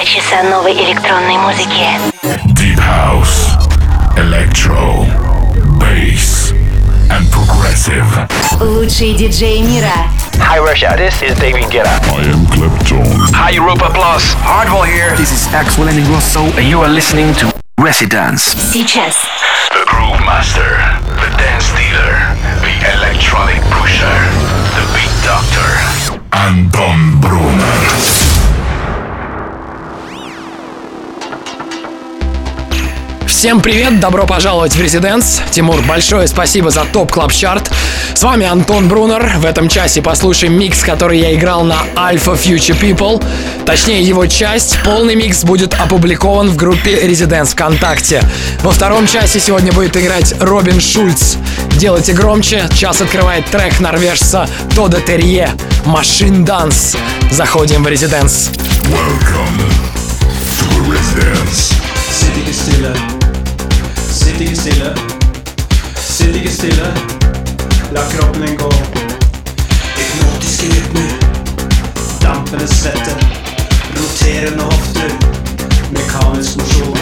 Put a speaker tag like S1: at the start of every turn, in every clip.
S1: Два часа новой электронной музыки.
S2: Deep House, Electro, Bass and Progressive.
S1: Лучшие диджеи мира.
S3: Hi Russia, this is David Guetta.
S2: I am Kleptone.
S3: Hi Europa Plus, Hardwell here. This is Axel and Grosso, and you are listening to Residence.
S1: Сейчас.
S2: The Groove Master, the Dance Dealer, the Electronic Pusher, the Beat Doctor. Anton Brunner.
S4: Всем привет, добро пожаловать в Резиденс. Тимур, большое спасибо за топ клаб чарт С вами Антон Брунер. В этом часе послушаем микс, который я играл на Alpha Future People. Точнее, его часть, полный микс будет опубликован в группе Резиденс ВКонтакте. Во втором часе сегодня будет играть Робин Шульц. Делайте громче, час открывает трек норвежца Тода Терье «Машин Данс». Заходим в Резиденс.
S2: Welcome to Residence.
S5: Ikke stille. Sitt ikke stille. Sitt ikke stille. La kroppen din gå. Hypnotiske rytmer. Dampende svette. Roterende hofter. Mekanisk mosjon.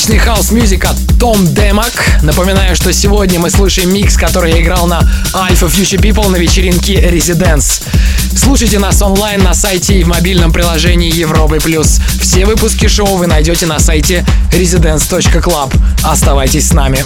S4: Отличный house music от Tom Demac. Напоминаю, что сегодня мы слушаем микс, который я играл на Alfa Future People на вечеринке Residence. Слушайте нас онлайн на сайте и в мобильном приложении Европы+. плюс. Все выпуски шоу вы найдете на сайте residence.club. Оставайтесь с нами.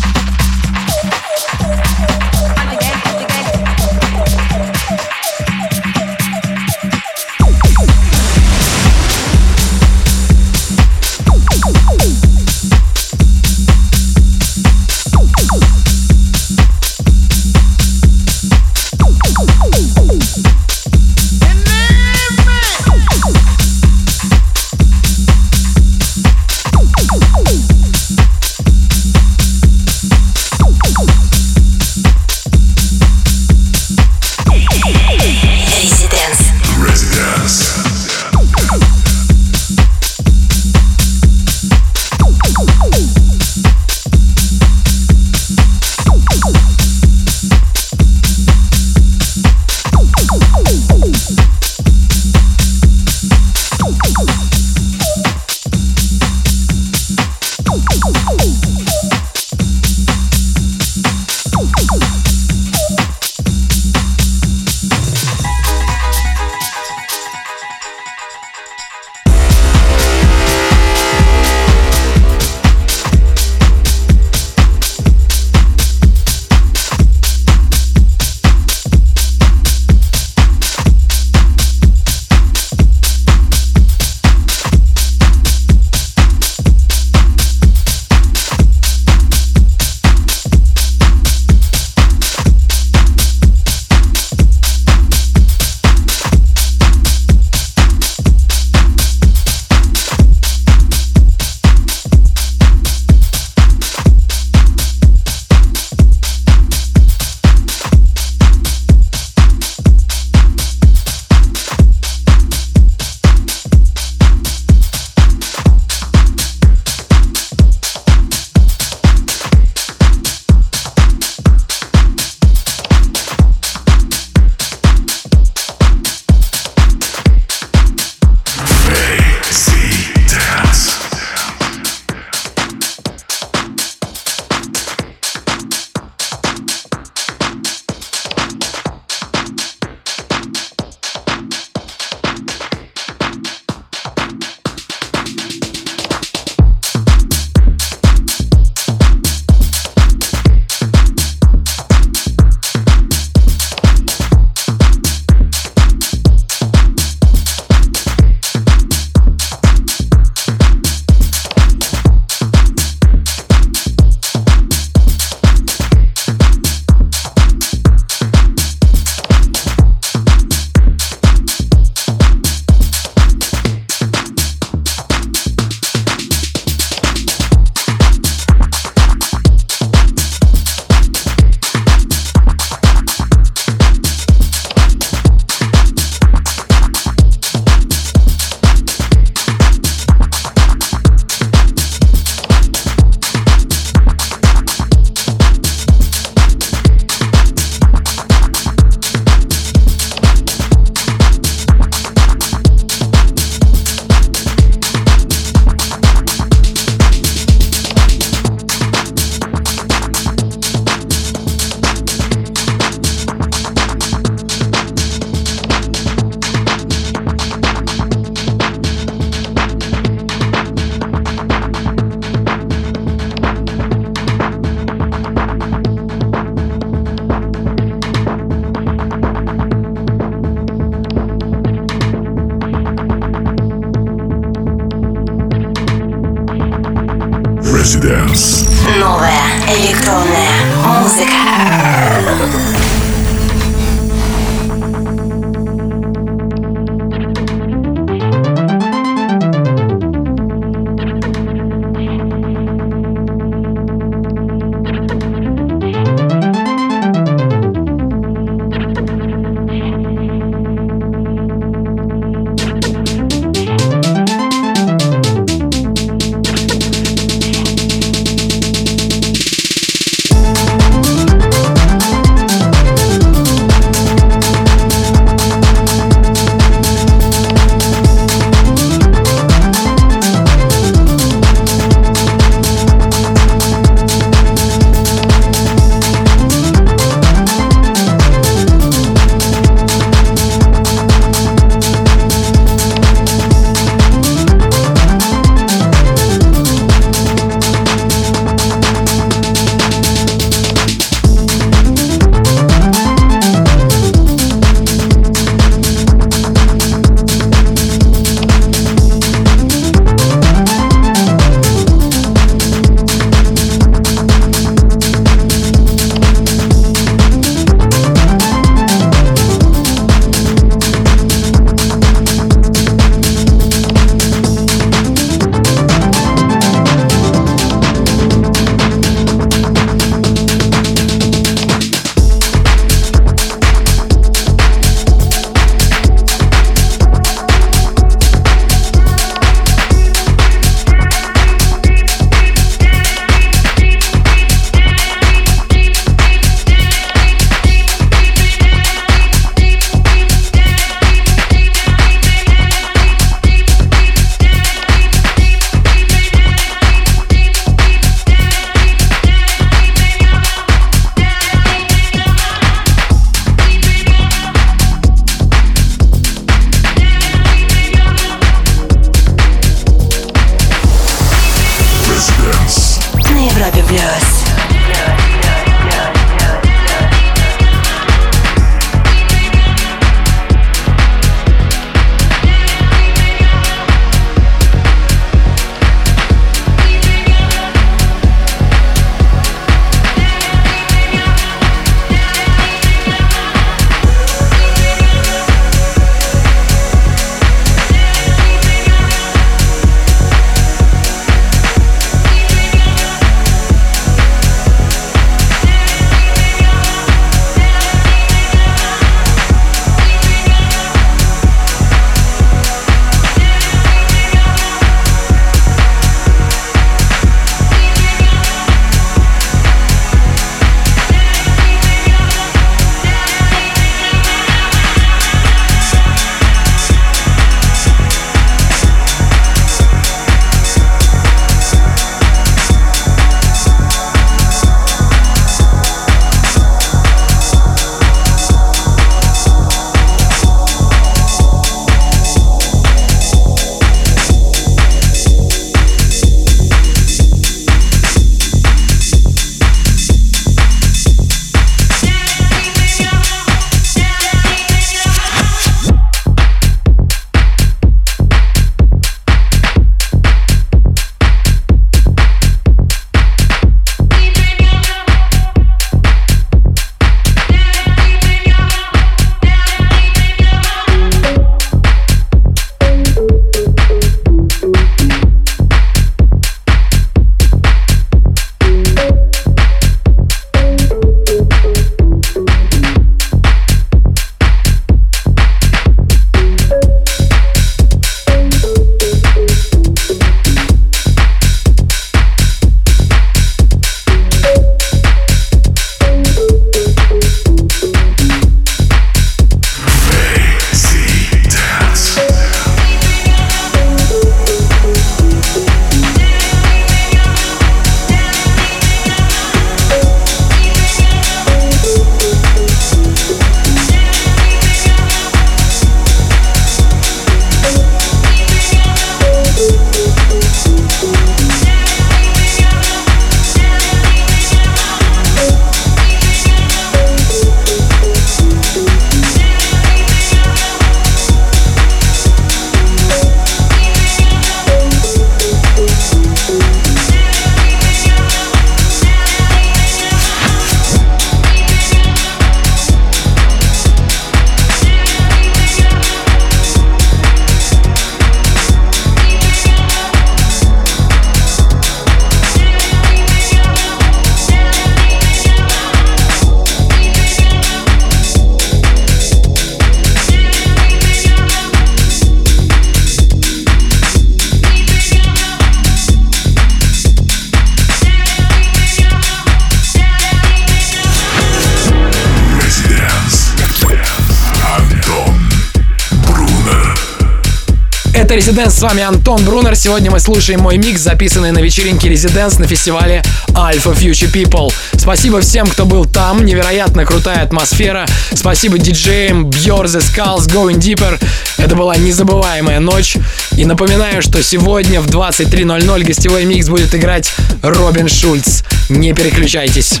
S4: Это Резиденс, с вами Антон Брунер. Сегодня мы слушаем мой микс, записанный на вечеринке Резиденс на фестивале Alpha Future People. Спасибо всем, кто был там, невероятно крутая атмосфера. Спасибо диджеям Björn The Skulls, Going Deeper. Это была незабываемая ночь. И напоминаю, что сегодня в 23.00 гостевой микс будет играть Робин Шульц. Не переключайтесь.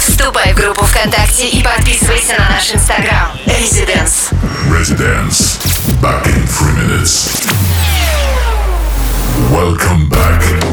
S1: Вступай в группу ВКонтакте и подписывайся на наш инстаграм. Residence.
S6: Residence. Back in three minutes. Welcome back.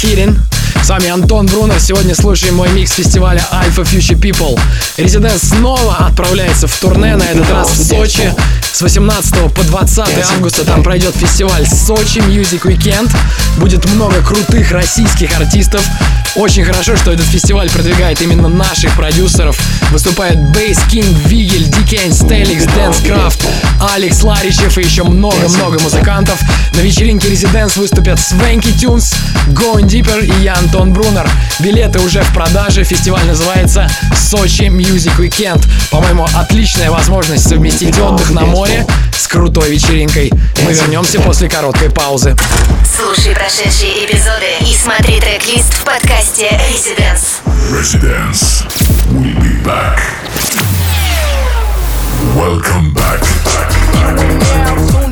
S4: Кирин». С вами Антон Брунер. Сегодня слушаем мой микс фестиваля Alpha Future People. Резидент снова отправляется в турне, на этот раз в Сочи. С 18 по 20 августа там пройдет фестиваль Сочи Music Weekend. Будет много крутых российских артистов. Очень хорошо, что этот фестиваль продвигает именно наших продюсеров. Выступает Bass King, Vigel, Дикейн, Стеликс, Дэнскрафт, Алекс Ларичев и еще много-много музыкантов. На вечеринке Резиденс выступят Свенки Тюнс, Going Deeper и я, Антон Брунер. Билеты уже в продаже. Фестиваль называется Сочи Music Weekend. По-моему, отличная возможность совместить отдых на море с крутой вечеринкой. Мы вернемся после короткой паузы.
S1: Слушай прошедшие эпизоды и смотри трек-лист в подкасте Residence.
S2: Residence. We'll be back. Welcome back.
S7: now tuned into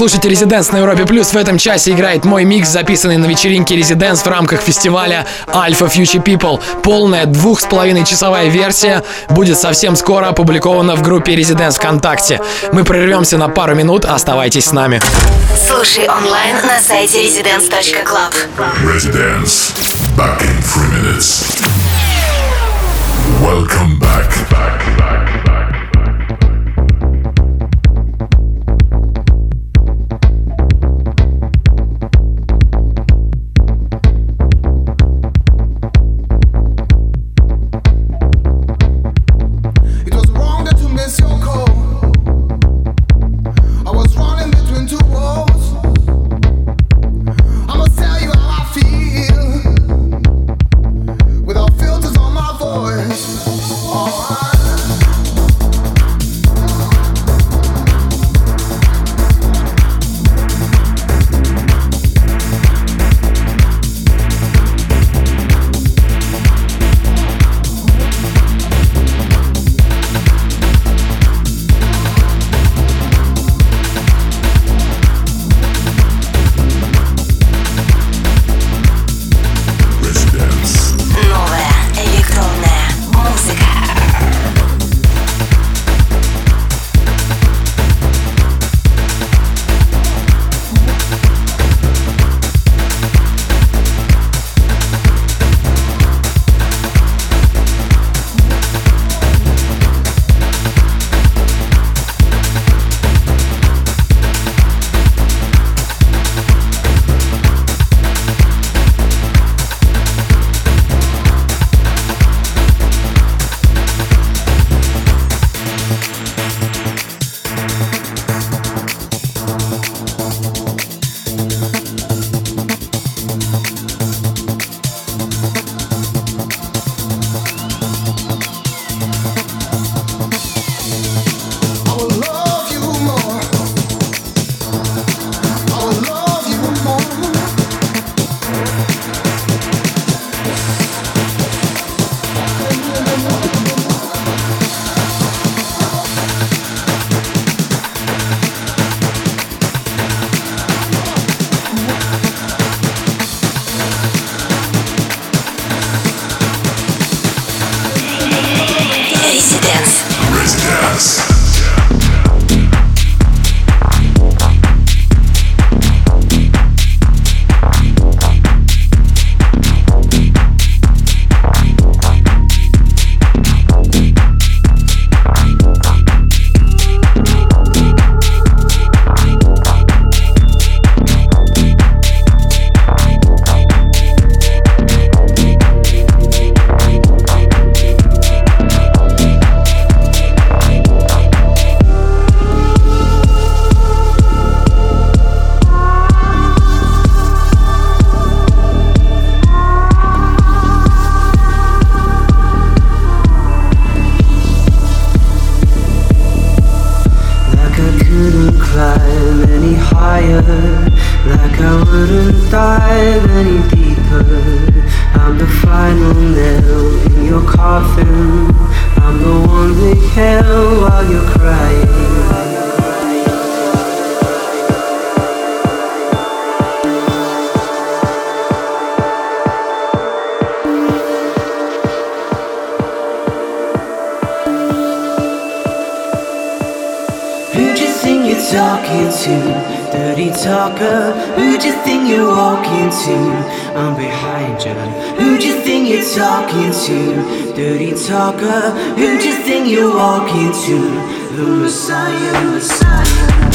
S4: слушаете Резиденс на Европе Плюс. В этом часе играет мой микс, записанный на вечеринке Резиденс в рамках фестиваля Alpha Future People. Полная двух с половиной часовая версия будет совсем скоро опубликована в группе Резиденс ВКонтакте. Мы прервемся на пару минут, оставайтесь с нами.
S1: Слушай онлайн на сайте residence.club.
S2: Residence. Back in three minutes. Welcome back. back,
S8: climb any higher Like I wouldn't dive any deeper. I'm the final nail in your coffin. I'm the one they held while you're crying into? Dirty talker, who'd you think you're walking to? I'm behind you. Who'd you think you're talking to? Dirty talker, who'd you think you're walking to? The Messiah, Messiah.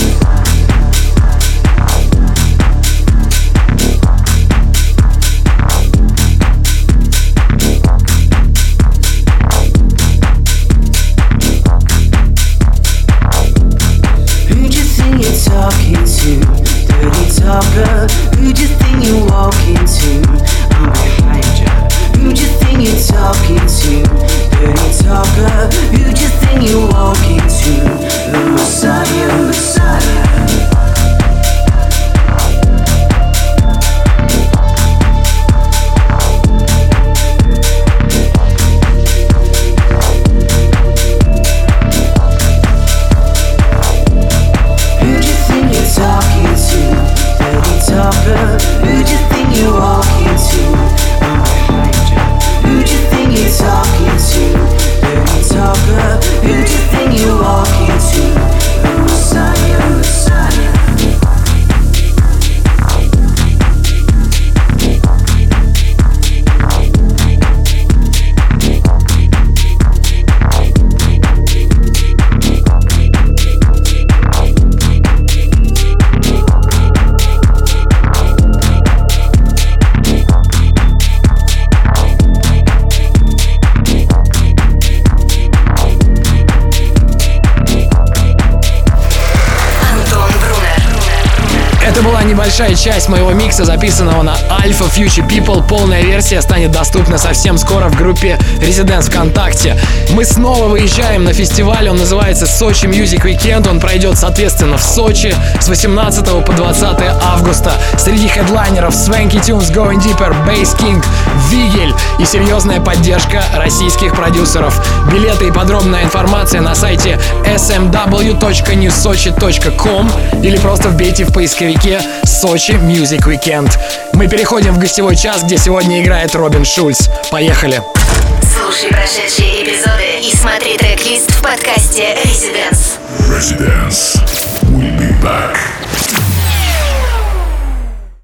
S4: Часть моего микса, записанного на Alpha Future People. Полная версия станет доступна совсем скоро в группе Residents ВКонтакте. Мы снова выезжаем на фестиваль, он называется Сочи Music Weekend. Он пройдет, соответственно, в Сочи с 18 по 20 августа. Среди хедлайнеров Swanky Tunes, Going Deeper, Bass King, Вигель и серьезная поддержка российских продюсеров. Билеты и подробная информация на сайте smw.newsochi.com или просто вбейте в поисковике Сочи Music Weekend. Мы переходим в гостевой час, где сегодня играет Робин Шульц. Поехали!
S1: Слушай прошедшие эпизоды и смотри трек-лист в подкасте Residence.
S2: Residence. We'll be back.